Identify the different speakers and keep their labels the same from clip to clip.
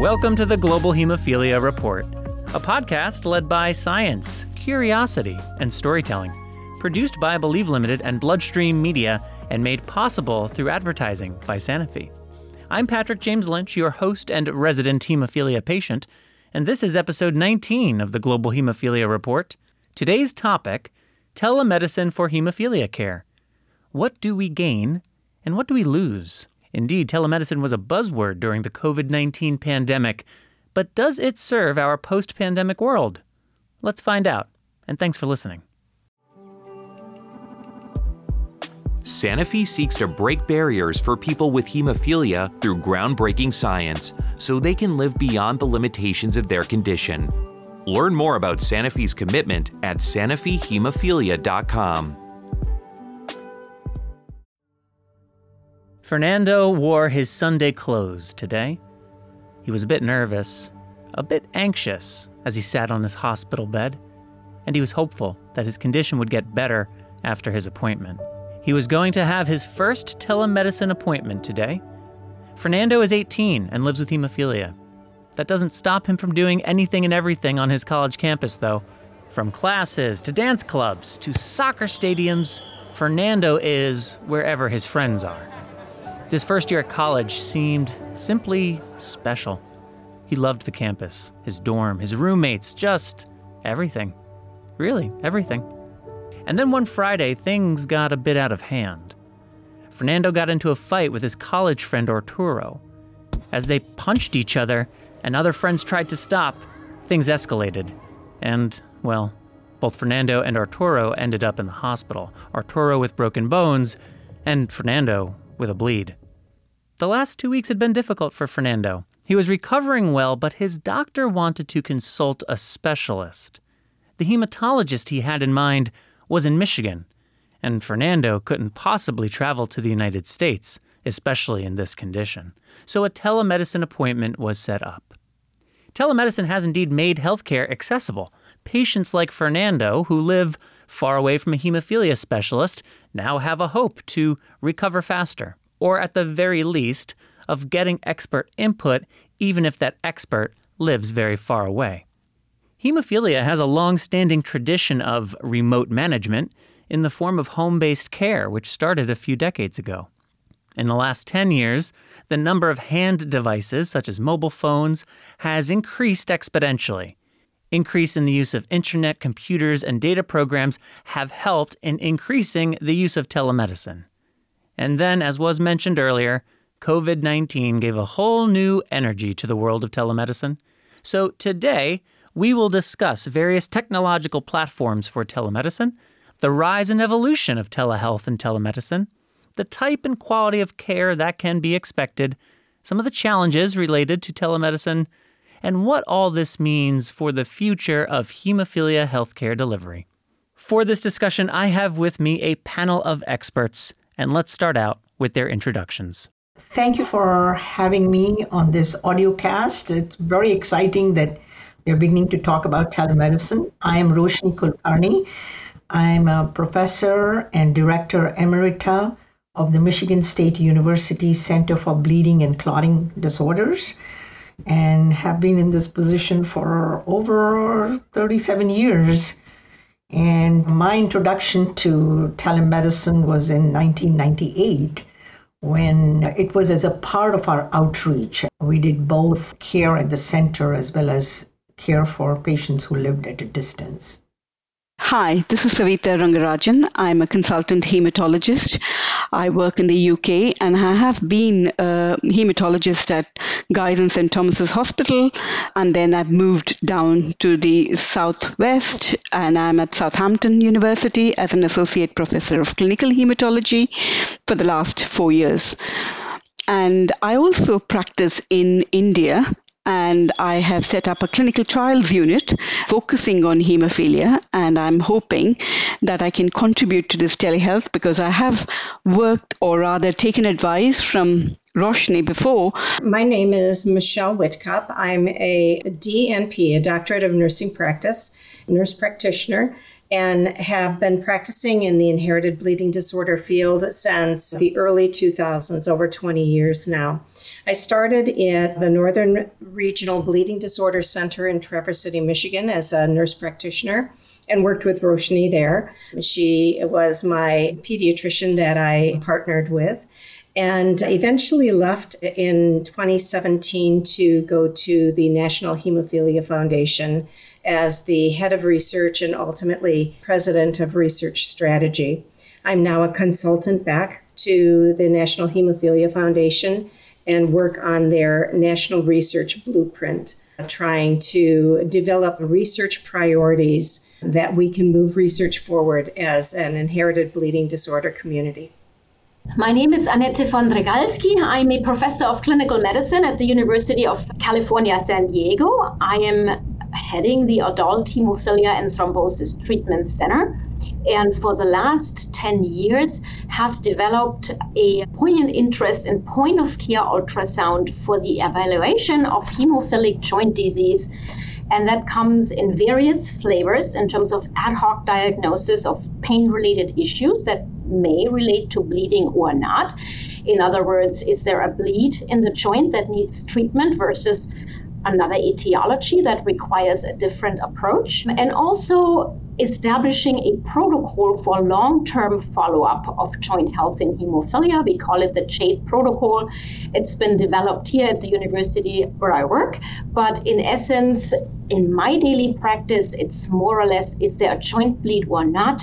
Speaker 1: Welcome to the Global Hemophilia Report, a podcast led by science, curiosity, and storytelling, produced by Believe Limited and Bloodstream Media, and made possible through advertising by Sanofi. I'm Patrick James Lynch, your host and resident hemophilia patient, and this is episode 19 of the Global Hemophilia Report. Today's topic telemedicine for hemophilia care. What do we gain and what do we lose? Indeed, telemedicine was a buzzword during the COVID 19 pandemic, but does it serve our post pandemic world? Let's find out, and thanks for listening.
Speaker 2: Sanofi seeks to break barriers for people with hemophilia through groundbreaking science so they can live beyond the limitations of their condition. Learn more about Sanofi's commitment at sanofihemophilia.com.
Speaker 1: Fernando wore his Sunday clothes today. He was a bit nervous, a bit anxious as he sat on his hospital bed, and he was hopeful that his condition would get better after his appointment. He was going to have his first telemedicine appointment today. Fernando is 18 and lives with hemophilia. That doesn't stop him from doing anything and everything on his college campus, though. From classes to dance clubs to soccer stadiums, Fernando is wherever his friends are. This first year at college seemed simply special. He loved the campus, his dorm, his roommates, just everything. Really, everything. And then one Friday, things got a bit out of hand. Fernando got into a fight with his college friend Arturo. As they punched each other and other friends tried to stop, things escalated. And, well, both Fernando and Arturo ended up in the hospital. Arturo with broken bones, and Fernando with a bleed. The last two weeks had been difficult for Fernando. He was recovering well, but his doctor wanted to consult a specialist. The hematologist he had in mind was in Michigan, and Fernando couldn't possibly travel to the United States, especially in this condition. So a telemedicine appointment was set up. Telemedicine has indeed made healthcare accessible. Patients like Fernando, who live far away from a hemophilia specialist, now have a hope to recover faster, or at the very least, of getting expert input, even if that expert lives very far away. Hemophilia has a long standing tradition of remote management in the form of home based care, which started a few decades ago. In the last 10 years, the number of hand devices, such as mobile phones, has increased exponentially. Increase in the use of internet, computers, and data programs have helped in increasing the use of telemedicine. And then, as was mentioned earlier, COVID 19 gave a whole new energy to the world of telemedicine. So today, we will discuss various technological platforms for telemedicine, the rise and evolution of telehealth and telemedicine, the type and quality of care that can be expected, some of the challenges related to telemedicine, and what all this means for the future of hemophilia healthcare delivery. For this discussion, I have with me a panel of experts, and let's start out with their introductions.
Speaker 3: Thank you for having me on this audio cast. It's very exciting that we're beginning to talk about telemedicine. I am Roshni Kulkarni. I'm a professor and director emerita of the Michigan State University Center for Bleeding and Clotting Disorders and have been in this position for over 37 years. And my introduction to telemedicine was in 1998 when it was as a part of our outreach. We did both care at the center as well as care for patients who lived at a distance.
Speaker 4: Hi, this is Savita Rangarajan. I'm a consultant hematologist. I work in the UK and I have been a hematologist at Guy's and St. Thomas's Hospital. And then I've moved down to the Southwest and I'm at Southampton University as an associate professor of clinical hematology for the last four years. And I also practice in India and I have set up a clinical trials unit focusing on hemophilia. And I'm hoping that I can contribute to this telehealth because I have worked or rather taken advice from Roshni before.
Speaker 5: My name is Michelle Witkop. I'm a DNP, a doctorate of nursing practice, nurse practitioner. and have been practicing in the inherited bleeding disorder field since the early 2000s, over 20 years now. I started at the Northern Regional Bleeding Disorder Center in Traverse City, Michigan, as a nurse practitioner and worked with Roshni there. She was my pediatrician that I partnered with and eventually left in 2017 to go to the National Hemophilia Foundation as the head of research and ultimately president of research strategy. I'm now a consultant back to the National Hemophilia Foundation and work on their national research blueprint, trying to develop research priorities that we can move research forward as an inherited bleeding disorder community.
Speaker 6: My name is Annette von Drygalski. I'm a professor of clinical medicine at the University of California, San Diego. I am heading the Adult Hemophilia and Thrombosis Treatment Center. And for the last 10 years, have developed a poignant interest in point of care ultrasound for the evaluation of hemophilic joint disease and that comes in various flavors in terms of ad hoc diagnosis of pain related issues that may relate to bleeding or not. In other words, is there a bleed in the joint that needs treatment versus another etiology that requires a different approach? And also establishing a protocol for long term follow up of joint health in hemophilia. We call it the JADE protocol. It's been developed here at the university where I work, but in essence, in my daily practice, it's more or less is there a joint bleed or not?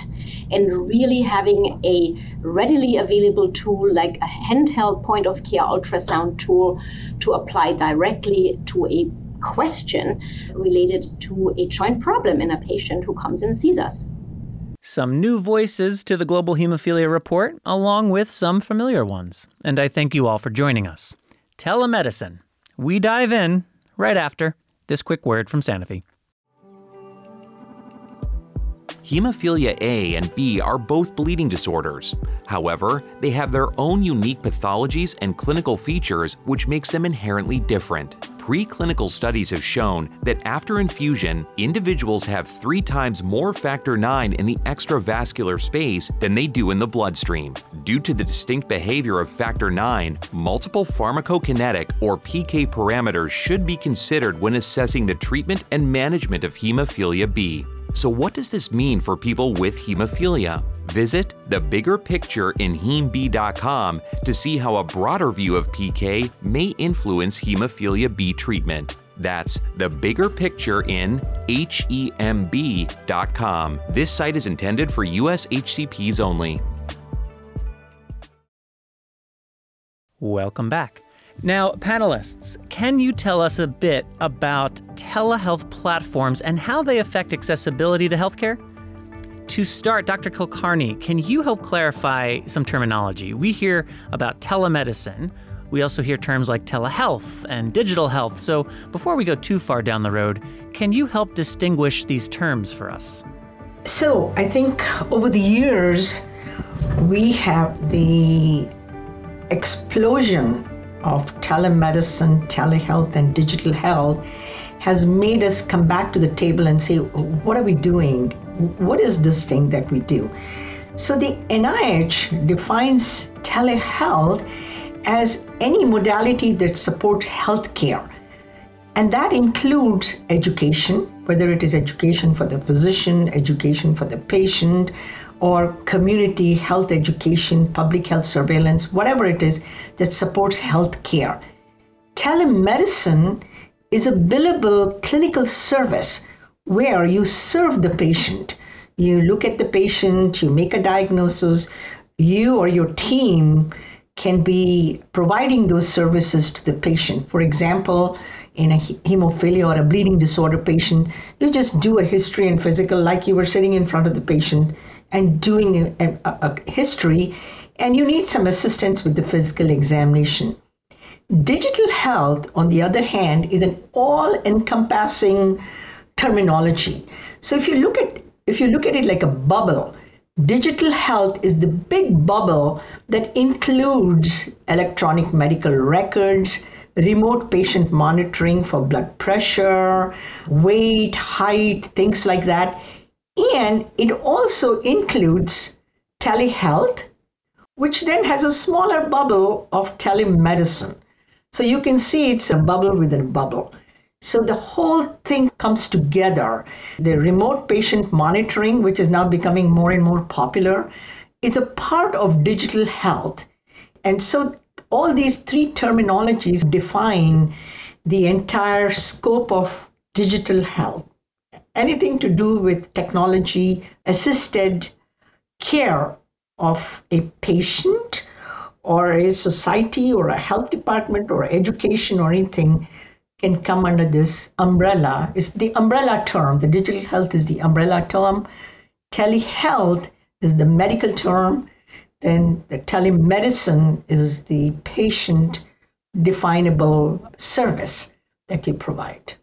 Speaker 6: And really having a readily available tool like a handheld point of care ultrasound tool to apply directly to a question related to a joint problem in a patient who comes and sees us.
Speaker 1: Some new voices to the Global Hemophilia Report, along with some familiar ones. And I thank you all for joining us. Telemedicine. We dive in right after this quick word from Sanofi.
Speaker 2: Hemophilia A and B are both bleeding disorders. However, they have their own unique pathologies and clinical features which makes them inherently different. Preclinical studies have shown that after infusion, individuals have three times more factor IX in the extravascular space than they do in the bloodstream. Due to the distinct behavior of factor IX, multiple pharmacokinetic or PK parameters should be considered when assessing the treatment and management of hemophilia B. So, what does this mean for people with hemophilia? Visit thebiggerpictureinhemb.com to see how a broader view of PK may influence hemophilia B treatment. That's the bigger picture in HEMB.com. This site is intended for US HCPs only.
Speaker 1: Welcome back. Now, panelists, can you tell us a bit about telehealth platforms and how they affect accessibility to healthcare? To start, Dr. Kulkarni, can you help clarify some terminology? We hear about telemedicine. We also hear terms like telehealth and digital health. So, before we go too far down the road, can you help distinguish these terms for us?
Speaker 3: So, I think over the years, we have the explosion of telemedicine, telehealth, and digital health has made us come back to the table and say, what are we doing? What is this thing that we do? So the NIH defines telehealth as any modality that supports healthcare. And that includes education, whether it is education for the physician, education for the patient, or community health education, public health surveillance, whatever it is that supports health care. Telemedicine is a billable clinical service where you serve the patient. You look at the patient, you make a diagnosis, you or your team can be providing those services to the patient. For example, in a hemophilia or a bleeding disorder patient, you just do a history and physical like you were sitting in front of the patient and doing a, a, a history, and you need some assistance with the physical examination. Digital health, on the other hand, is an all-encompassing terminology. So if you look at if you look at it like a bubble, digital health is the big bubble that includes electronic medical records, remote patient monitoring for blood pressure, weight, height, things like that And it also includes telehealth, which then has a smaller bubble of telemedicine. So you can see it's a bubble within a bubble. So the whole thing comes together. The remote patient monitoring, which is now becoming more and more popular, is a part of digital health. And so all these three terminologies define the entire scope of digital health. Anything to do with technology assisted care of a patient or a society or a health department or education or anything can come under this umbrella. It's the umbrella term. The digital health is the umbrella term. Telehealth is the medical term. Then the telemedicine is the patient definable service that you provide.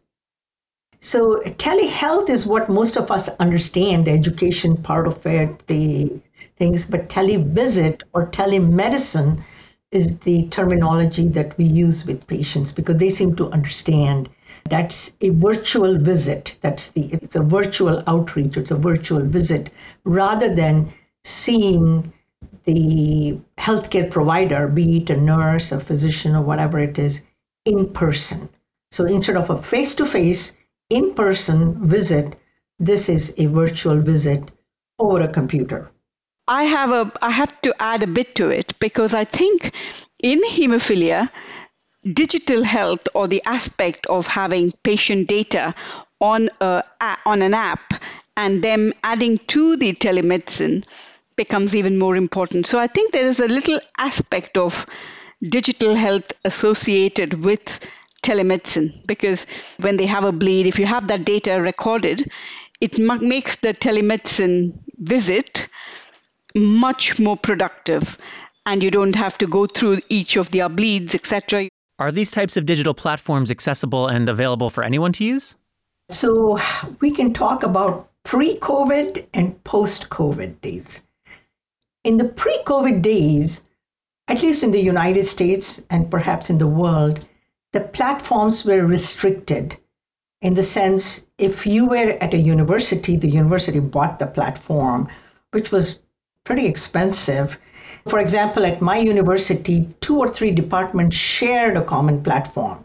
Speaker 3: So telehealth is what most of us understand, the education part of it, the things, but televisit or telemedicine is the terminology that we use with patients because they seem to understand that's a virtual visit. That's the it's a virtual outreach, it's a virtual visit rather than seeing the healthcare provider, be it a nurse, a physician, or whatever it is, in person. So instead of a face to face, in person visit, this is a virtual visit over a computer.
Speaker 4: I have a I have to add a bit to it because I think in hemophilia digital health or the aspect of having patient data on a on an app and them adding to the telemedicine becomes even more important. So I think there is a little aspect of digital health associated with telemedicine because when they have a bleed if you have that data recorded it makes the telemedicine visit much more productive and you don't have to go through each of their bleeds, etc.
Speaker 1: Are these types of digital platforms accessible and available for anyone to use?
Speaker 3: So we can talk about pre COVID and post COVID days. In the pre COVID days, at least in the United States and perhaps in the world, the platforms were restricted in the sense if you were at a university, the university bought the platform, which was pretty expensive. For example, at my university, two or three departments shared a common platform.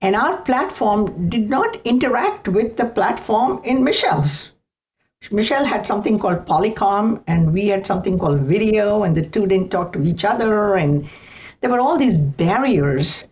Speaker 3: And our platform did not interact with the platform in Michelle's. Michelle had something called Polycom, and we had something called video, and the two didn't talk to each other. And there were all these barriers.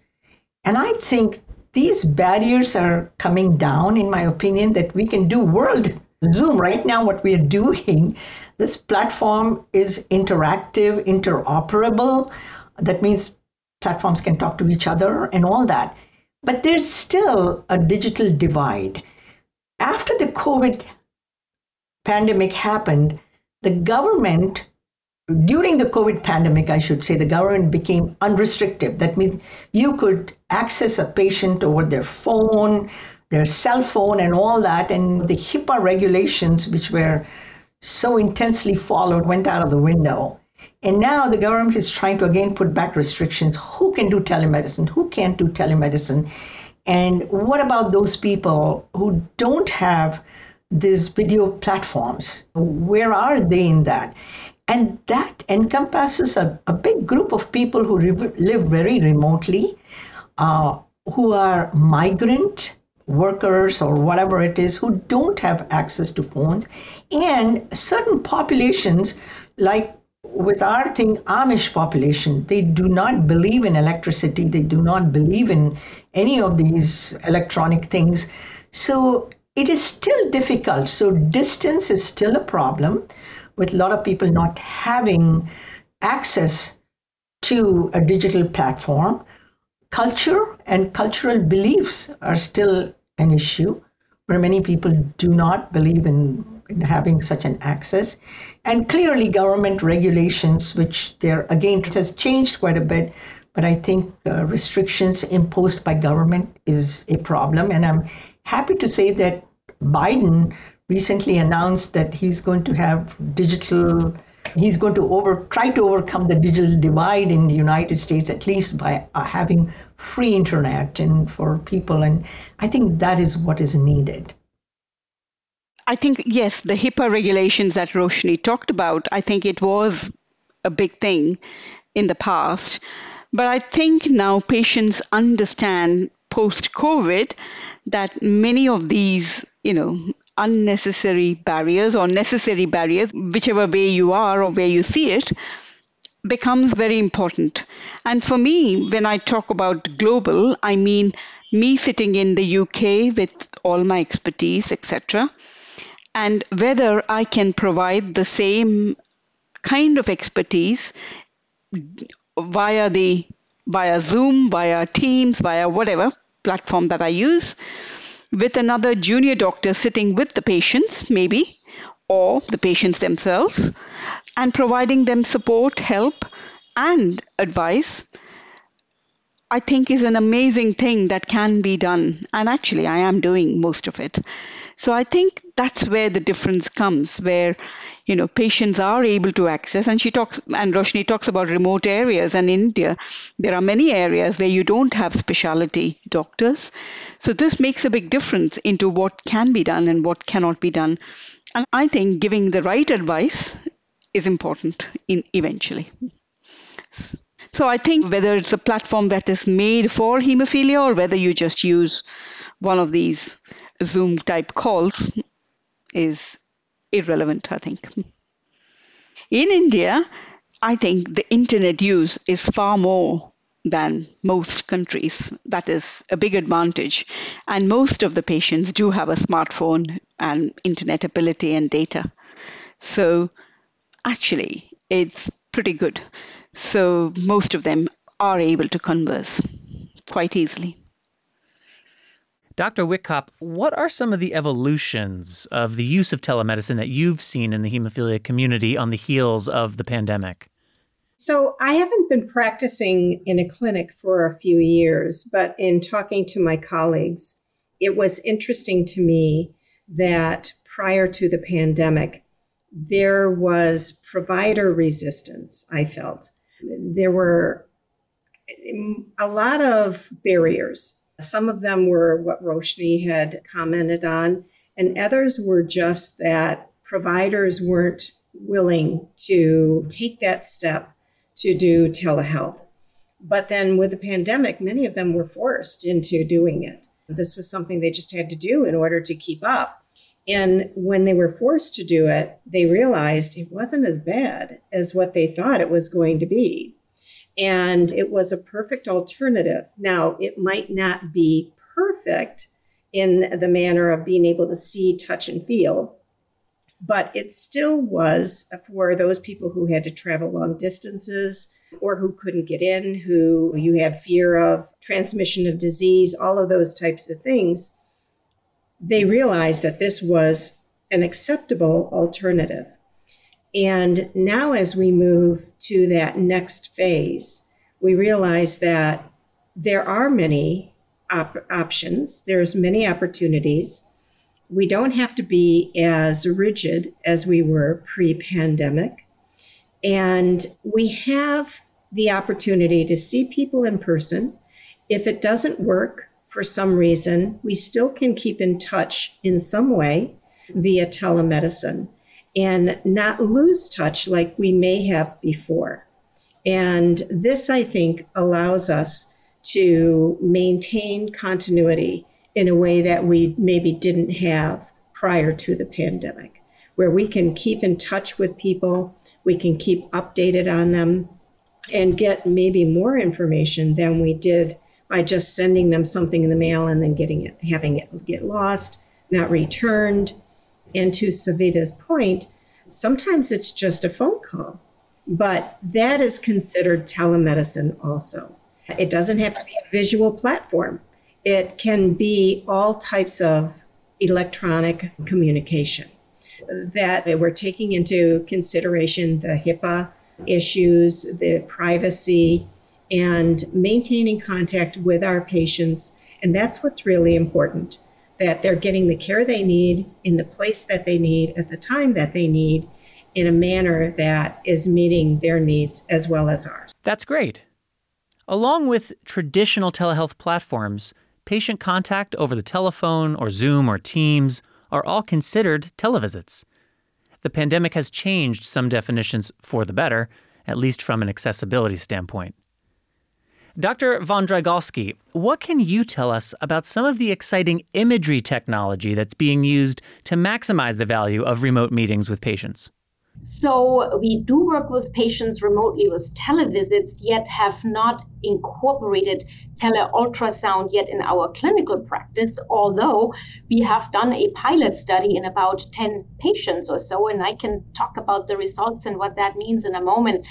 Speaker 3: And I think these barriers are coming down, in my opinion, that we can do world Zoom right now, what we are doing this platform is interactive, interoperable. That means platforms can talk to each other and all that. But there's still a digital divide. After the COVID pandemic happened, the government, during the COVID pandemic, I should say, the government became unrestricted. That means you could access a patient over their phone, their cell phone, and all that. And the HIPAA regulations, which were so intensely followed went out of the window. And now the government is trying to again put back restrictions. Who can do telemedicine? Who can't do telemedicine? And what about those people who don't have these video platforms? Where are they in that? And that encompasses a, a big group of people who re- live very remotely, uh, who are migrant workers or whatever it is who don't have access to phones. And certain populations like with our thing amish population they do not believe in electricity. They do not believe in any of these electronic things. So it is still difficult. So distance is still a problem with a lot of people not having access to a digital platform culture and cultural beliefs are still an issue where many people do not believe in, in having such an access. And clearly, government regulations, which there again has changed quite a bit, but I think uh, restrictions imposed by government is a problem. And I'm happy to say that Biden recently announced that he's going to have digital he's going to over try to overcome the digital divide in the United States at least by uh, having free internet and for people and I think that is what is needed.
Speaker 4: I think, yes, the HIPAA regulations that Roshni talked about, I think it was a big thing in the past. But I think now patients understand post COVID that many of these, you know, unnecessary barriers or necessary barriers, whichever way you are or where you see it, becomes very important. And for me, when I talk about global, I mean me sitting in the UK with all my expertise, etc., and whether I can provide the same kind of expertise via the via Zoom, via Teams, via whatever platform that I use, with another junior doctor sitting with the patients, maybe, or the patients themselves, and providing them support, help, and advice. I think is an amazing thing that can be done. And actually, I am doing most of it. So I think that's where the difference comes, where you know patients are able to access. And she talks and roshni talks about remote areas. And in india there are many areas where you don't have specialty doctors. So this makes a big difference into what can be done and what cannot be done. And i think giving the right advice is important in eventually. So i think whether it's a platform that is made for hemophilia or whether you just use one of these zoom type calls is irrelevant, I think. In India, I think the internet use is far more than most countries. That is a big advantage. And most of the patients do have a smartphone and internet ability and data. So actually, it's pretty good. So most of them are able to converse quite easily.
Speaker 1: Dr. Witkop, what are some of the evolutions of the use of telemedicine that you've seen in the hemophilia community on the heels of the pandemic?
Speaker 5: So, I haven't been practicing in a clinic for a few years, but in talking to my colleagues, it was interesting to me that prior to the pandemic, there was provider resistance, I felt. There were a lot of barriers some of them were what Roshni had commented on, and others were just that providers weren't willing to take that step to do telehealth. But then with the pandemic, many of them were forced into doing it. This was something they just had to do in order to keep up. And when they were forced to do it, they realized it wasn't as bad as what they thought it was going to be. And it was a perfect alternative. Now, it might not be perfect in the manner of being able to see, touch, and feel, but it still was for those people who had to travel long distances or who couldn't get in, who you had fear of transmission of disease, all of those types of things. They realized that this was an acceptable alternative. And now, as we move to that next phase, we realize that there are many op- options, there's many opportunities. We don't have to be as rigid as we were pre pandemic. And we have the opportunity to see people in person. If it doesn't work for some reason, we still can keep in touch in some way via telemedicine and not lose touch like we may have before. And this, I think, allows us to maintain continuity in a way that we maybe didn't have prior to the pandemic, where we can keep in touch with people, we can keep updated on them, and get maybe more information than we did by just sending them something in the mail and then getting it, having it get lost, not returned, and to Savita's point, sometimes it's just a phone call, but that is considered telemedicine also. It doesn't have to be a visual platform, it can be all types of electronic communication that we're taking into consideration the HIPAA issues, the privacy, and maintaining contact with our patients. And that's what's really important that they're getting the care they need in the place that they need at the time that they need in a manner that is meeting their needs as well as ours.
Speaker 1: That's great. Along with traditional telehealth platforms, patient contact over the telephone or Zoom or Teams are all considered televisits. The pandemic has changed some definitions for the better, at least from an accessibility standpoint. Dr. Von Wondrygalski, what can you tell us about some of the exciting imagery technology that's being used to maximize the value of remote meetings with patients?
Speaker 6: So we do work with patients remotely with televisits, yet have not incorporated teleultrasound yet in our clinical practice, although we have done a pilot study in about 10 patients or so, and I can talk about the results and what that means in a moment.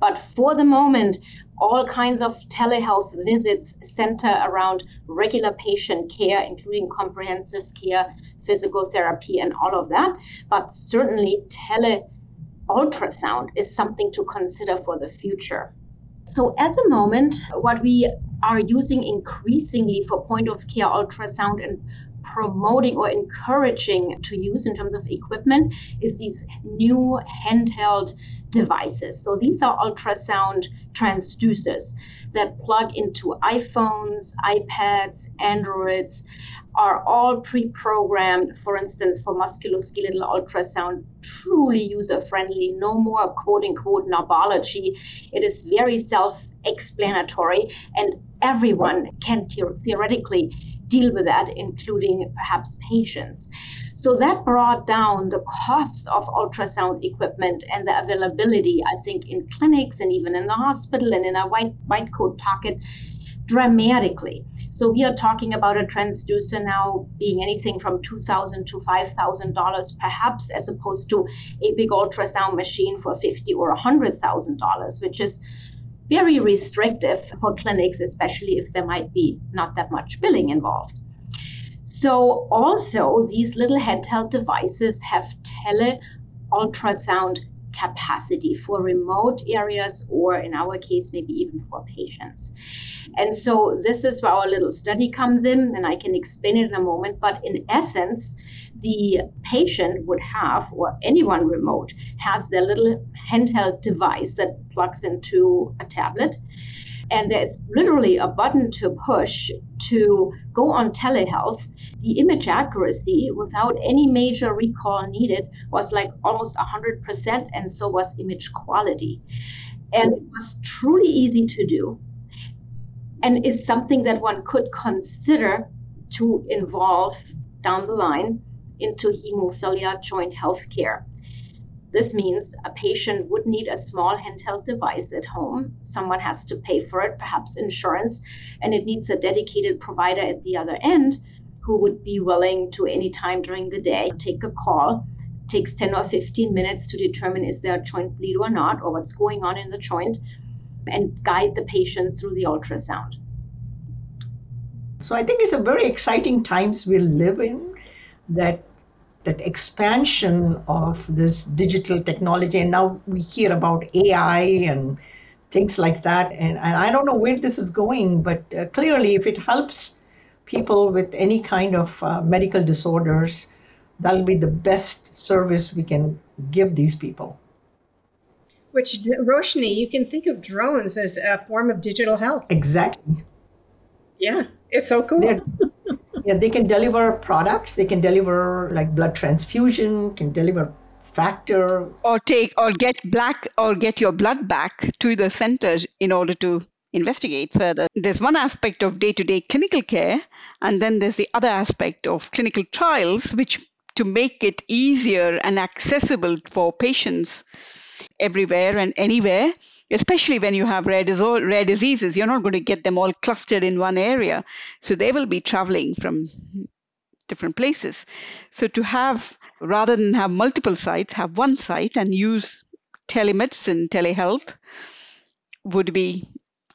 Speaker 6: But for the moment, all kinds of telehealth visits center around regular patient care, including comprehensive care, physical therapy, and all of that. But certainly, tele ultrasound is something to consider for the future. So, at the moment, what we are using increasingly for point of care ultrasound and promoting or encouraging to use in terms of equipment is these new handheld devices. So these are ultrasound transducers that plug into iPhones, iPads, Androids, are all pre programmed, for instance, for musculoskeletal ultrasound, truly user friendly, no more quote unquote knobology. It is very self explanatory, and everyone can the- theoretically deal with that, including perhaps patients. So that brought down the cost of ultrasound equipment and the availability, I think, in clinics and even in the hospital and in a white, white coat pocket dramatically. So we are talking about a transducer now being anything from 2,000 to $5,000 perhaps, as opposed to a big ultrasound machine for $50 or $100,000, which is very restrictive for clinics, especially if there might be not that much billing involved. So also these little handheld devices have tele ultrasound capacity for remote areas or in our case maybe even for patients. And so this is where our little study comes in and i can explain it in a moment but in essence the patient would have or anyone remote has their little handheld device that plugs into a tablet and there's literally a button to push to go on telehealth, the image accuracy without any major recall needed was like almost 100%, and so was image quality. And it was truly easy to do and is something that one could consider to involve down the line into hemophilia joint health care. This means a patient would need a small handheld device at home. Someone has to pay for it, perhaps insurance, and it needs a dedicated provider at the other end who would be willing to, any time during the day, take a call. It takes 10 or 15 minutes to determine is there a joint bleed or not, or what's going on in the joint, and guide the patient through the ultrasound.
Speaker 3: So I think it's a very exciting times we live in that that expansion of this digital technology and now we hear about ai and things like that and, and i don't know where this is going but uh, clearly if it helps people with any kind of uh, medical disorders that'll be the best service we can give these people.
Speaker 5: Which roshni you can think of drones as a form of digital health.
Speaker 3: Exactly.
Speaker 5: Yeah it's so cool
Speaker 3: yeah, they can deliver products. They can deliver like blood transfusion, can deliver factor
Speaker 4: or take or get black or get your blood back to the centers in order to investigate further. There's one aspect of day-to-day clinical care, and then there's the other aspect of clinical trials, which to make it easier and accessible for patients everywhere and anywhere, especially when you have rare, rare diseases. You're not going to get them all clustered in one area. So they will be traveling from different places. So to have, rather than have multiple sites, have one site and use telemedicine, telehealth would be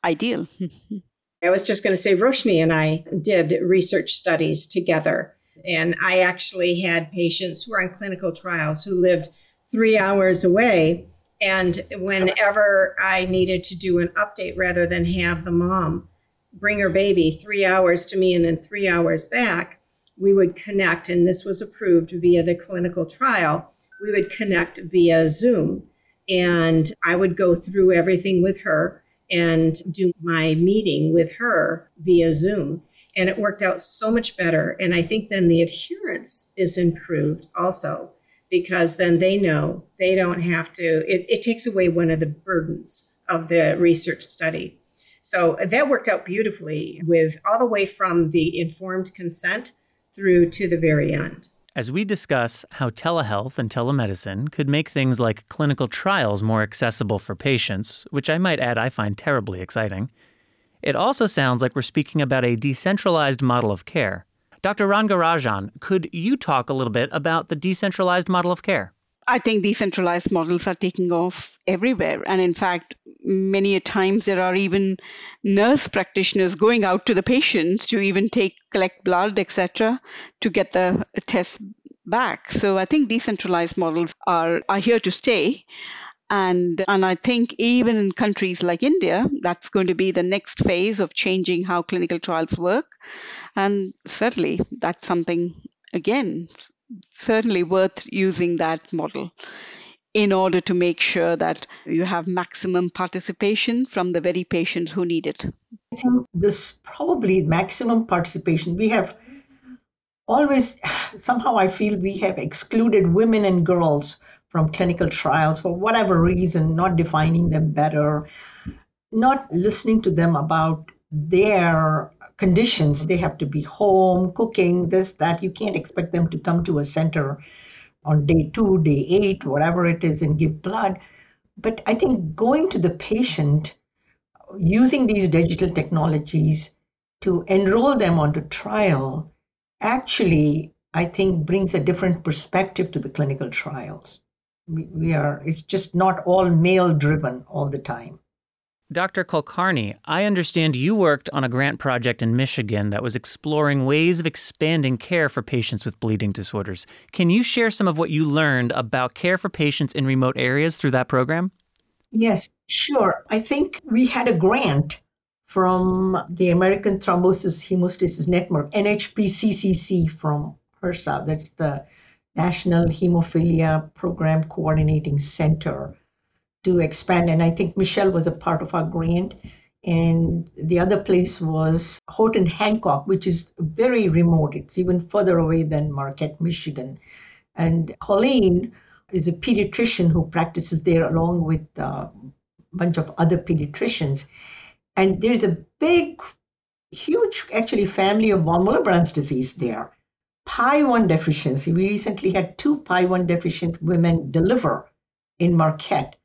Speaker 4: ideal.
Speaker 5: I was just going to say, Roshni and I did research studies together. And I actually had patients who were on clinical trials who lived three hours away and whenever I needed to do an update rather than have the mom bring her baby three hours to me and then three hours back, we would connect. And this was approved via the clinical trial. We would connect via Zoom. And I would go through everything with her and do my meeting with her via Zoom. And it worked out so much better. And I think then the adherence is improved also because then they know they don't have to, it, it takes away one of the burdens of the research study. So that worked out beautifully with all the way from the informed consent through to the very end.
Speaker 1: As we discuss how telehealth and telemedicine could make things like clinical trials more accessible for patients, which I might add I find terribly exciting, it also sounds like we're speaking about a decentralized model of care. Dr. Rangarajan, could you talk a little bit about the decentralized model of care?
Speaker 4: I think decentralized models are taking off everywhere. And in fact, many a times there are even nurse practitioners going out to the patients to even take collect blood, etc., to get the test back. So I think decentralized models are, are here to stay. And, and I think even in countries like India, that's going to be the next phase of changing how clinical trials work. And certainly that's something, again, certainly worth using that model in order to make sure that you have maximum participation from the very patients who need it.
Speaker 3: I think this probably maximum participation. We have always, somehow I feel we have excluded women and girls from clinical trials for whatever reason, not defining them better, not listening to them about their conditions. They have to be home, cooking, this, that. You can't expect them to come to a center on day two, day eight, whatever it is, and give blood. But I think going to the patient, using these digital technologies to enroll them onto trial, actually, I think brings a different perspective to the clinical trials. We, are, it's just not all male driven all the time.
Speaker 1: Dr. Kulkarni, I understand you worked on a grant project in Michigan that was exploring ways of expanding care for patients with bleeding disorders. Can you share some of what you learned about care for patients in remote areas through that program?
Speaker 3: Yes, sure. I think we had a grant from the American Thrombosis Hemostasis Network, NHPCCC from HRSA, that's the National Hemophilia Program Coordinating Center to expand. And I think Michelle was a part of our grant. And the other place was Houghton Hancock, which is very remote. It's even further away than Marquette, Michigan. And Colleen is a pediatrician who practices there along with a bunch of other pediatricians. And there's a big, huge, actually, family of von Willebrand's disease there. PAI1 deficiency. We recently had two PI1 deficient women deliver in Marquette.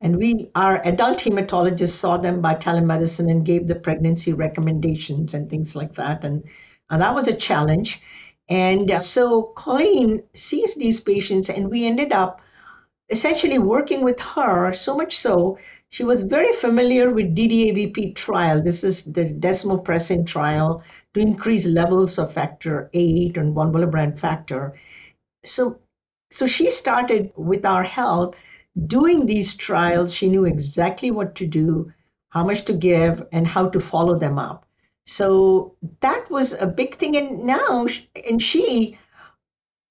Speaker 3: And we, our adult hematologists saw them by telemedicine and gave the pregnancy recommendations and things like that. And, and that was a challenge. And so Colleen sees these patients, and we ended up essentially working with her so much so she was very familiar with DDAVP trial. This is the desmopressin trial to increase levels of factor eight and von Willebrand factor. So, so she started with our help doing these trials, she knew exactly what to do, how much to give, and how to follow them up. So that was a big thing. And now, and she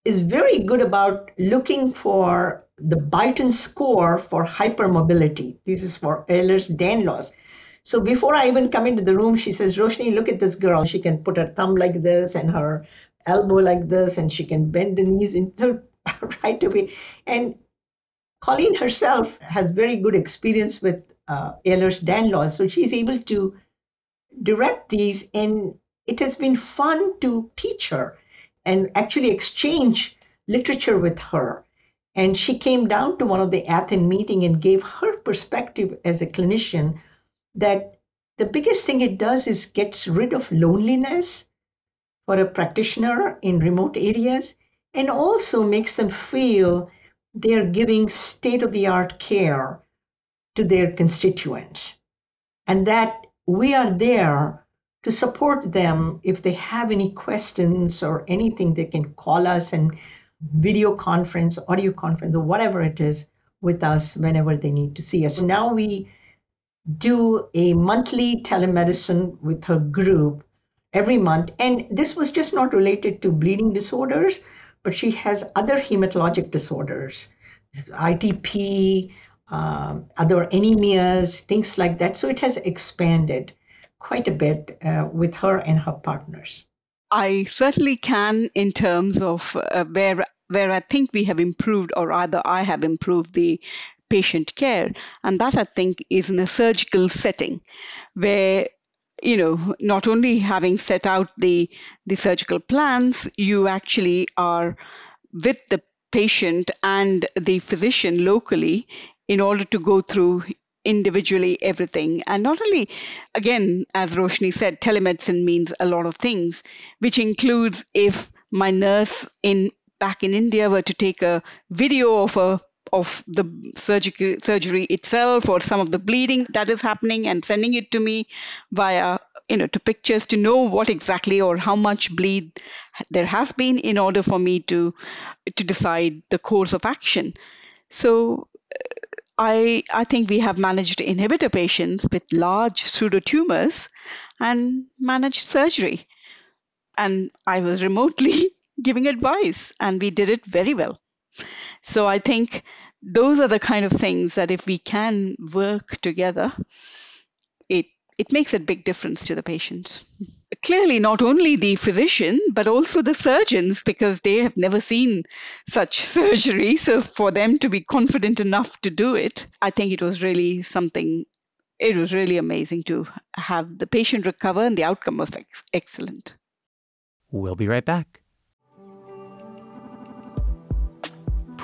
Speaker 3: is very good about looking for the Beighton score for hypermobility. This is for Ehlers-Danlos. So before I even come into the room, she says, Roshni, look at this girl. She can put her thumb like this and her elbow like this, and she can bend the knees into right away. And Colleen herself has very good experience with uh, Ehlers-Danlos, so she's able to direct these, and it has been fun to teach her and actually exchange literature with her. And she came down to one of the ATHN meeting and gave her perspective as a clinician that the biggest thing it does is gets rid of loneliness for a practitioner in remote areas and also makes them feel they're giving state of the art care to their constituents, and that we are there to support them if they have any questions or anything they can call us and video conference audio conference or whatever it is with us whenever they need to see us. Now we do a monthly telemedicine with her group every month and this was just not related to bleeding disorders but she has other hematologic disorders, ITP, um, other anemias, things like that. So it has expanded. quite a bit uh, with her and her partners.
Speaker 4: I certainly can in terms of uh, where where I think we have improved, or rather, I have improved the patient care, and that I think is in a surgical setting, where you know not only having set out the the surgical plans, you actually are with the patient and the physician locally in order to go through individually everything. And not only, again, as Roshni said, telemedicine means a lot of things, which includes if my nurse in back in India were to take a video of a of the surgery itself or some of the bleeding that is happening and sending it to me via you know to pictures to know what exactly or how much bleed there has been in order for me to to decide the course of action so uh, I, I think we have managed to inhibitor patients with large pseudotumors and managed surgery. And I was remotely giving advice, and we did it very well. So I think those are the kind of things that if we can work together, it it makes a big difference to the patients. Clearly, not only the physician, but also the surgeons, because they have never seen such surgery. So, for them to be confident enough to do it, I think it was really something, it was really amazing to have the patient recover, and the outcome was ex- excellent.
Speaker 1: We'll be right back.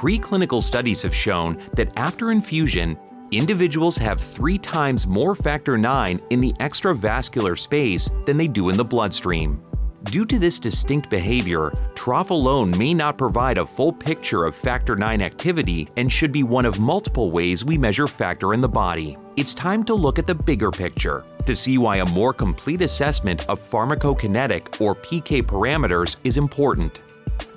Speaker 2: Preclinical studies have shown that after infusion, individuals have three times more factor IX in the extravascular space than they do in the bloodstream. Due to this distinct behavior, trough alone may not provide a full picture of factor IX activity and should be one of multiple ways we measure factor in the body. It's time to look at the bigger picture to see why a more complete assessment of pharmacokinetic or PK parameters is important.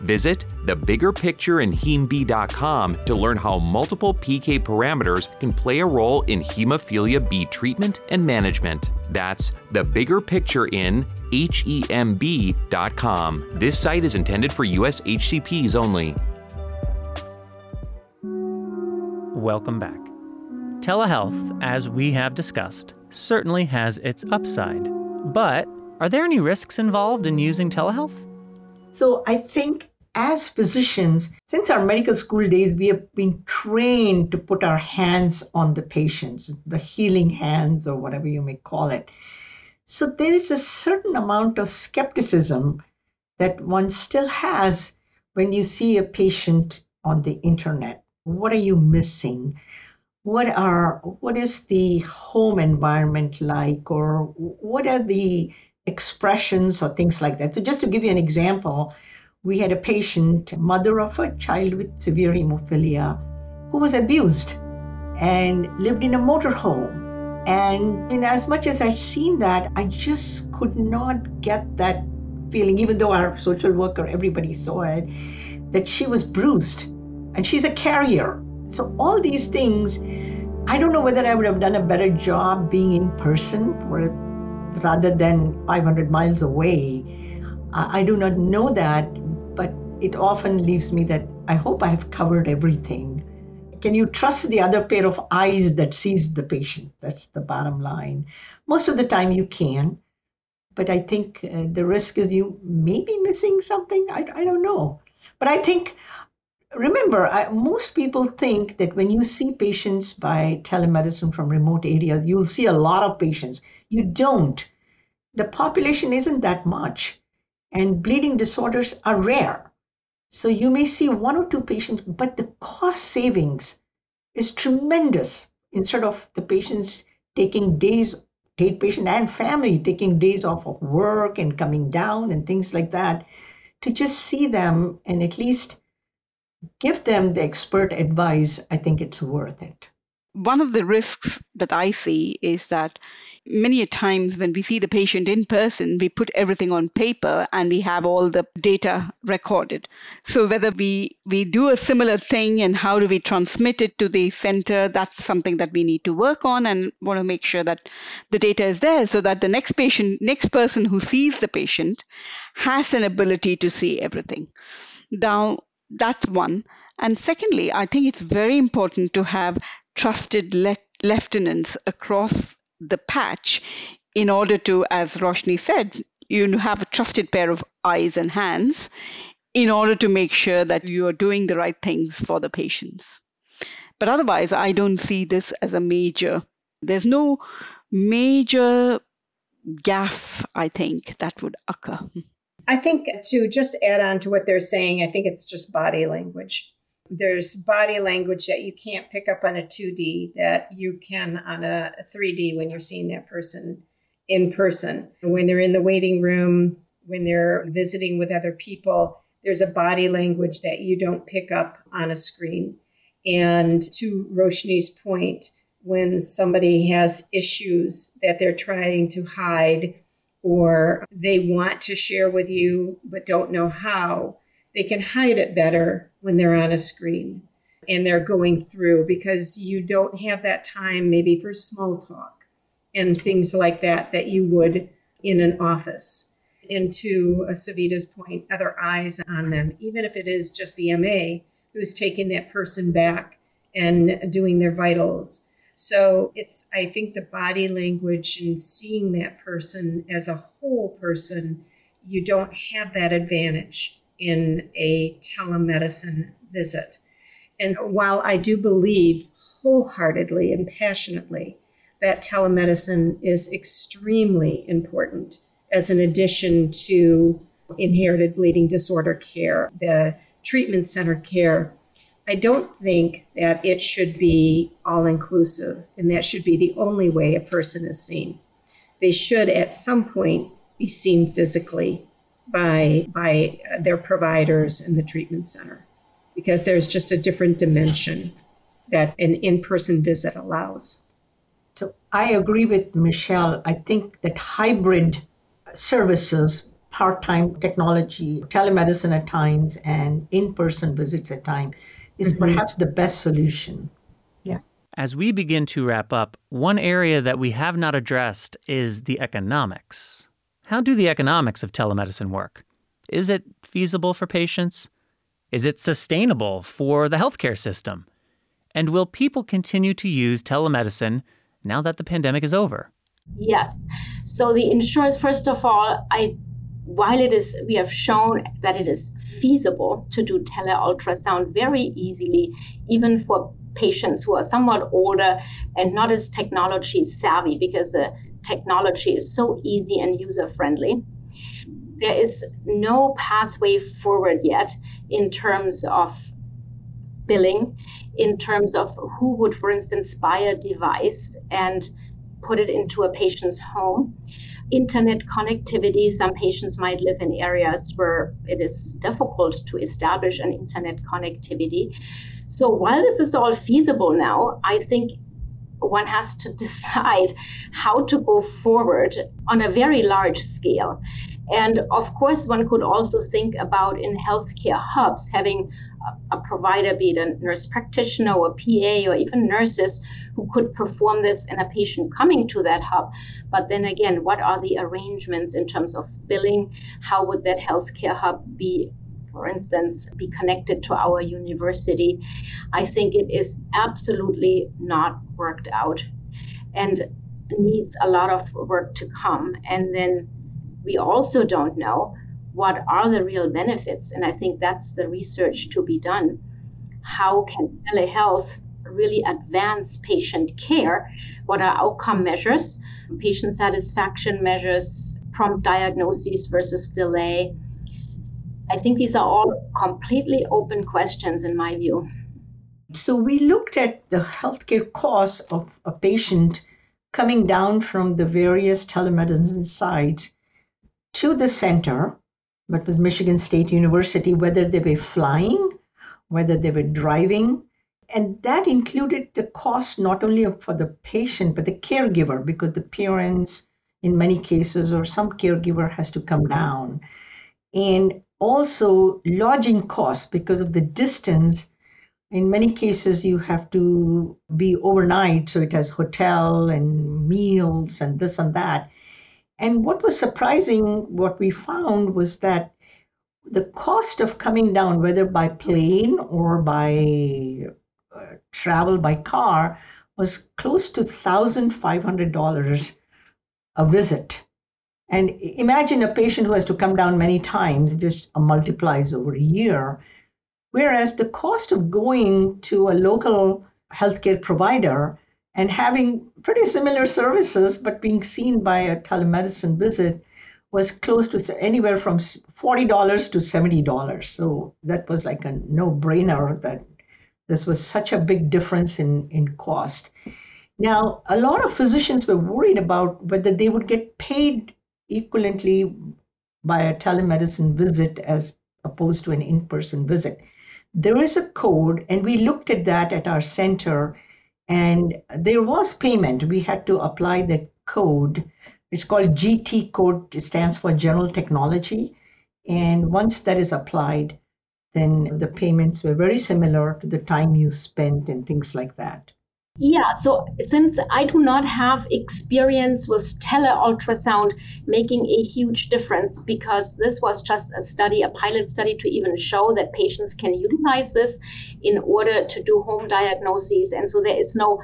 Speaker 2: Visit thebiggerpictureinhemB.com to learn how multiple PK parameters can play a role in hemophilia B treatment and management. That's thebiggerpictureinhemB.com. This site is intended for US HCPs only.
Speaker 1: Welcome back. Telehealth, as we have discussed, certainly has its upside. But are there any risks involved in using telehealth?
Speaker 3: So I think as physicians, since our medical school days, we have been trained to put our hands on the patients, the healing hands, or whatever you may call it. So there is a certain amount of skepticism that one still has when you see a patient on the internet. What are you missing? What are what is the home environment like, or what are the expressions or things like that. So, just to give you an example, we had a patient, mother of a child with severe hemophilia, who was abused and lived in a motorhome. And in as much as I'd seen that, I just could not get that feeling, even though our social worker, everybody saw it, that she was bruised and she's a carrier. So, all these things, I don't know whether I would have done a better job being in person for rather than 500 miles away. I, do not know that, but it often leaves me that I hope I have covered everything. Can you trust the other pair of eyes that sees the patient? That's the bottom line. Most of the time you can, but I think uh, the risk is you may be missing something. I, I don't know. But I think remember, I, most people think that when you see patients by telemedicine from remote areas, you'll see a lot of patients. You don't. The population isn't that much, and bleeding disorders are rare. So you may see one or two patients, but the cost savings is tremendous. Instead of the patients taking days, take patient and family taking days off of work and coming down and things like that, to just see them and at least give them the expert advice, I think it's worth it.
Speaker 4: One of the risks that I see is that many a times when we see the patient in person, we put everything on paper and we have all the data recorded. So whether we, we do a similar thing and how do we transmit it to the center, that's something that we need to work on and want to make sure that the data is there so that the next patient, next person who sees the patient has an ability to see everything. Now, that's one. And secondly, I think it's very important to have trusted le- lieutenants across the patch in order to, as Roshni said, you have a trusted pair of eyes and hands in order to make sure that you are doing the right things for the patients. But otherwise, I don't see this as a major, there's no major gaffe, I think, that would occur.
Speaker 5: I think to just add on to what they're saying, I think it's just body language. There's body language that you can't pick up on a 2D that you can on a 3D when you're seeing that person in person. When they're in the waiting room, when they're visiting with other people, there's a body language that you don't pick up on a screen. And to Roshni's point, when somebody has issues that they're trying to hide or they want to share with you but don't know how, they can hide it better when they're on a screen and they're going through because you don't have that time maybe for small talk and things like that that you would in an office. And to uh, Savita's point, other eyes on them, even if it is just the MA who's taking that person back and doing their vitals. So it's, I think, the body language and seeing that person as a whole person, you don't have that advantage in a telemedicine visit. And while I do believe wholeheartedly and passionately that telemedicine is extremely important as an addition to inherited bleeding disorder care, the treatment center care, I don't think that it should be all inclusive and that should be the only way a person is seen. They should at some point be seen physically by by uh, their providers in the treatment center because there's just a different dimension that an in-person visit allows.
Speaker 3: So I agree with Michelle. I think that hybrid services, part-time technology, telemedicine at times, and in-person visits at times is mm-hmm. perhaps the best solution.
Speaker 5: Yeah.
Speaker 1: As we begin to wrap up, one area that we have not addressed is the economics. How do the economics of telemedicine work? Is it feasible for patients? Is it sustainable for the healthcare system? And will people continue to use telemedicine now that the pandemic is over?
Speaker 6: Yes. So the insurance, first of all, I while it is we have shown that it is feasible to do tele ultrasound very easily, even for patients who are somewhat older and not as technology savvy because the technology is so easy and user friendly. There is no pathway forward yet in terms of billing, in terms of who would, for instance, buy a device and put it into a patient's home. Internet connectivity, some patients might live in areas where it is difficult to establish an internet connectivity. So while this is all feasible now, I think one has to decide how to go forward on a very large scale. And of course, one could also think about in healthcare hubs having a, provider, be it a nurse practitioner or a PA or even nurses who could perform this in a patient coming to that hub. But then again, what are the arrangements in terms of billing? How would that healthcare hub be for instance, be connected to our university, I think it is absolutely not worked out and needs a lot of work to come. And then we also don't know what are the real benefits. And I think that's the research to be done. How can telehealth really advance patient care? What are outcome measures, patient satisfaction measures, prompt diagnoses versus delay? I think these are all completely open questions in my view.
Speaker 3: So we looked at the healthcare costs of a patient coming down from the various telemedicine sites to the center, what with Michigan State University, whether they were flying, whether they were driving. And that included the cost not only for the patient, but the caregiver, because the parents, in many cases, or some caregiver has to come down. And also lodging costs because of the distance in many cases you have to be overnight so it has hotel and meals and this and that and what was surprising what we found was that the cost of coming down whether by plane or by uh, travel by car was close to $1500 a visit. And imagine a patient who has to come down many times, just multiplies over a year. Whereas the cost of going to a local healthcare provider and having pretty similar services, but being seen by a telemedicine visit was close to anywhere from $40 to $70. So that was like a no brainer that this was such a big difference in, in cost. Now, a lot of physicians were worried about whether they would get paid equivalently by a telemedicine visit as opposed to an in person visit. There is a code, and we looked at that at our center, and there was payment. We had to apply that code it's called GT code. It stands for General Technology. And once that is applied, then the payments were very similar to the time you spent and things like that.
Speaker 6: Yeah, so since I do not have experience with tele ultrasound making a huge difference because this was just a study, a pilot study to even show that patients can utilize this in order to do home diagnoses. And so there is no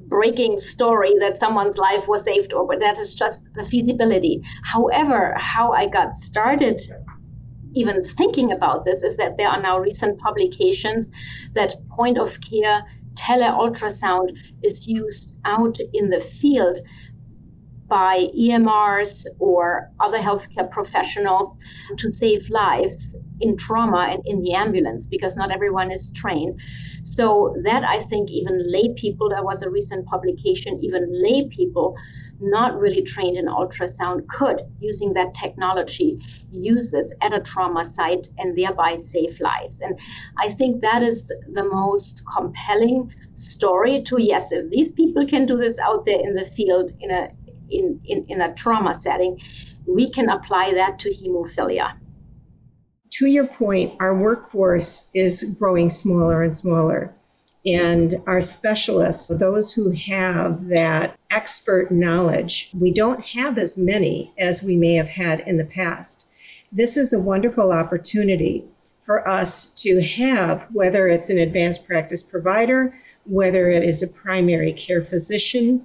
Speaker 6: breaking story that someone's life was saved or but that is just the feasibility however how i got started even thinking about this is that there are now recent publications that point of care tele ultrasound is used out in the field by EMRs or other healthcare professionals to save lives in trauma and in the ambulance because not everyone is trained. So that I think even lay people, there was a recent publication, even lay people not really trained in ultrasound could, using that technology, use this at a trauma site and thereby save lives. And I think that is the most compelling story to yes, if these people can do this out there in the field in a in, in, in a trauma setting, we can apply that to hemophilia.
Speaker 5: To your point, our workforce is growing smaller and smaller. And our specialists, those who have that expert knowledge, we don't have as many as we may have had in the past. This is a wonderful opportunity for us to have, whether it's an advanced practice provider, whether it is a primary care physician,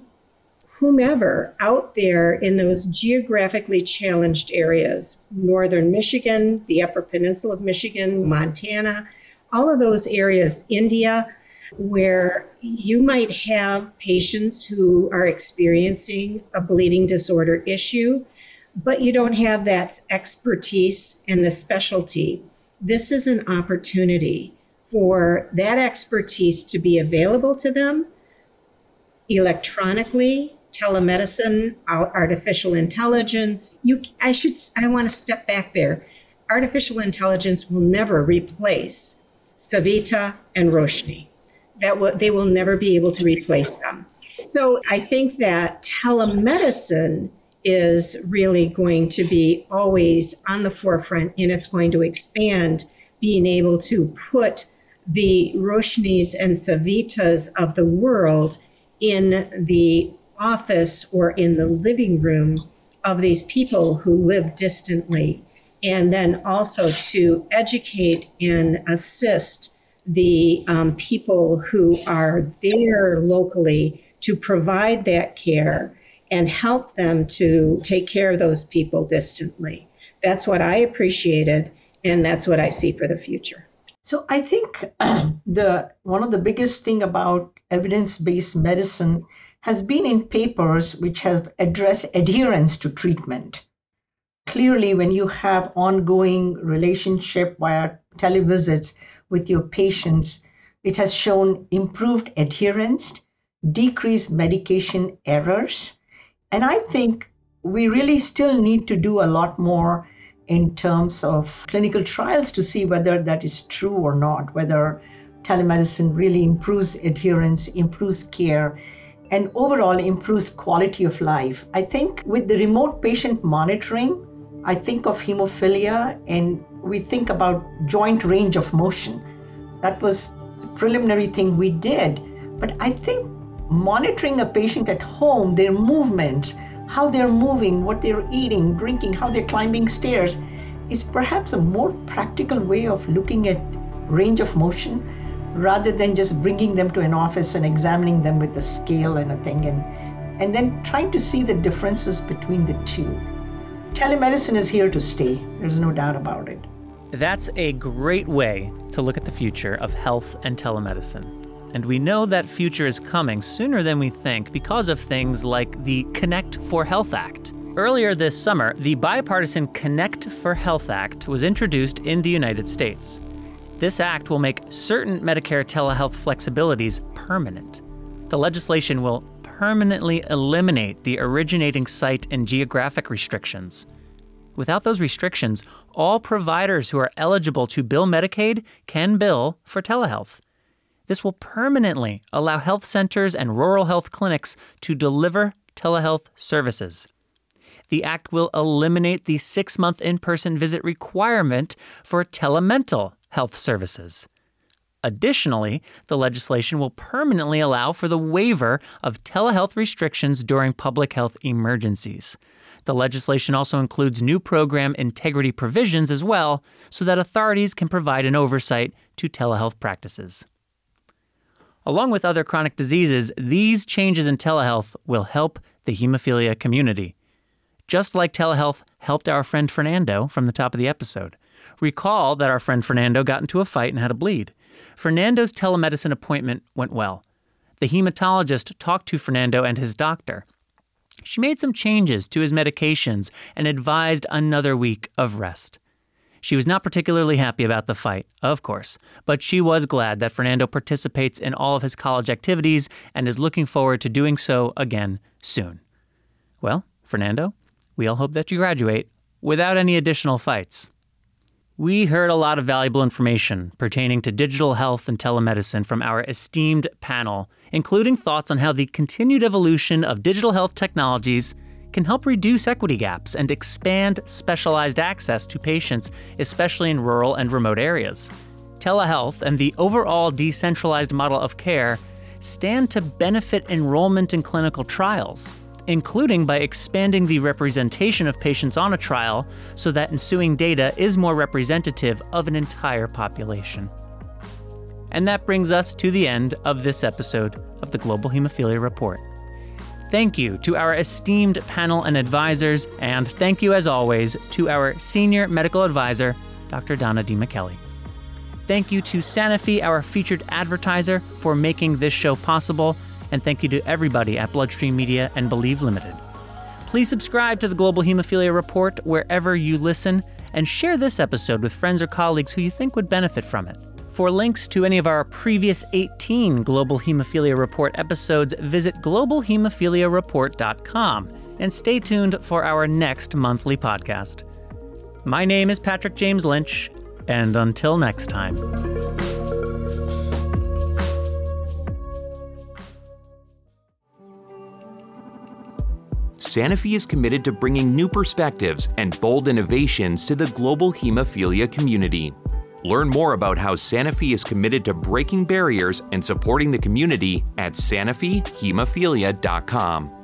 Speaker 5: whomever out there in those geographically challenged areas northern Michigan, the Upper Peninsula of Michigan, Montana, all of those areas, India, where you might have patients who are experiencing a bleeding disorder issue, but you don't have that expertise and the specialty. This is an opportunity for that expertise to be available to them electronically telemedicine, artificial intelligence. You, I should, I want to step back there. Artificial intelligence will never replace Savita and Roshni. That will, they will never be able to replace them. So I think that telemedicine is really going to be always on the forefront and it's going to expand being able to put the Roshnis and Savitas of the world in the office or in the living room of these people who live distantly, and then also to educate and assist the um, people who are there locally to provide that care and help them to take care of those people distantly. That's what I appreciated, and that's what I see for the future.
Speaker 3: So I think the one of the biggest thing about evidence-based medicine has been in papers which have addressed adherence to treatment. Clearly, when you have ongoing relationship via televisits with your patients, it has shown improved adherence, decreased medication errors. And I think we really still need to do a lot more in terms of clinical trials to see whether that is true or not, whether telemedicine really improves adherence, improves care, and overall improves quality of life. I think with the remote patient monitoring, I think of hemophilia and we think about joint range of motion. That was the preliminary thing we did. But I think monitoring a patient at home, their movements, how they're moving, what they're eating, drinking, how they're climbing stairs, is perhaps a more practical way of looking at range of motion rather than just bringing them to an office and examining them with a scale and a thing and and then trying to see the differences between the two. Telemedicine is here to stay, there's no doubt about it.
Speaker 1: That's a great way to look at the future of health and telemedicine. And we know that future is coming sooner than we think because of things like the Connect for Health Act. Earlier this summer, the bipartisan Connect for Health Act was introduced in the United States. This act will make certain Medicare telehealth flexibilities permanent. The legislation will permanently eliminate the originating site and geographic restrictions. Without those restrictions, all providers who are eligible to bill Medicaid can bill for telehealth. This will permanently allow health centers and rural health clinics to deliver telehealth services. The act will eliminate the six month in person visit requirement for telemental health services. Additionally, the legislation will permanently allow for the waiver of telehealth restrictions during public health emergencies. The legislation also includes new program integrity provisions as well, so that authorities can provide an oversight to telehealth practices. Along with other chronic diseases, these changes in telehealth will help the hemophilia community. Just like telehealth helped our friend Fernando from the top of the episode. Recall that our friend Fernando got into a fight and had a bleed. Fernando's telemedicine appointment went well. The hematologist talked to Fernando and his doctor. She made some changes to his medications and advised another week of rest. She was not particularly happy about the fight, of course, but she was glad that Fernando participates in all of his college activities and is looking forward to doing so again soon. Well, Fernando, we all hope that you graduate without any additional fights. We heard a lot of valuable information pertaining to digital health and telemedicine from our esteemed panel, including thoughts on how the continued evolution of digital health technologies can help reduce equity gaps and expand specialized access to patients, especially in rural and remote areas. Telehealth and the overall decentralized model of care stand to benefit enrollment in clinical trials including by expanding the representation of patients on a trial so that ensuing data is more representative of an entire population. And that brings us to the end of this episode of the Global Hemophilia Report. Thank you to our esteemed panel and advisors, and thank you as always to our senior medical advisor, Dr. Donna DiMichele. Thank you to Sanofi, our featured advertiser, for making this show possible and thank you to everybody at BloodStream Media and Believe Limited. Please subscribe to the Global Hemophilia Report wherever you listen and share this episode with friends or colleagues who you think would benefit from it. For links to any of our previous 18 Global Hemophilia Report episodes, visit globalhemophiliareport.com and stay tuned for our next monthly podcast. My name is Patrick James Lynch, and until next time.
Speaker 2: Sanofi is committed to bringing new perspectives and bold innovations to the global hemophilia community. Learn more about how Sanofi is committed to breaking barriers and supporting the community at sanofihemophilia.com.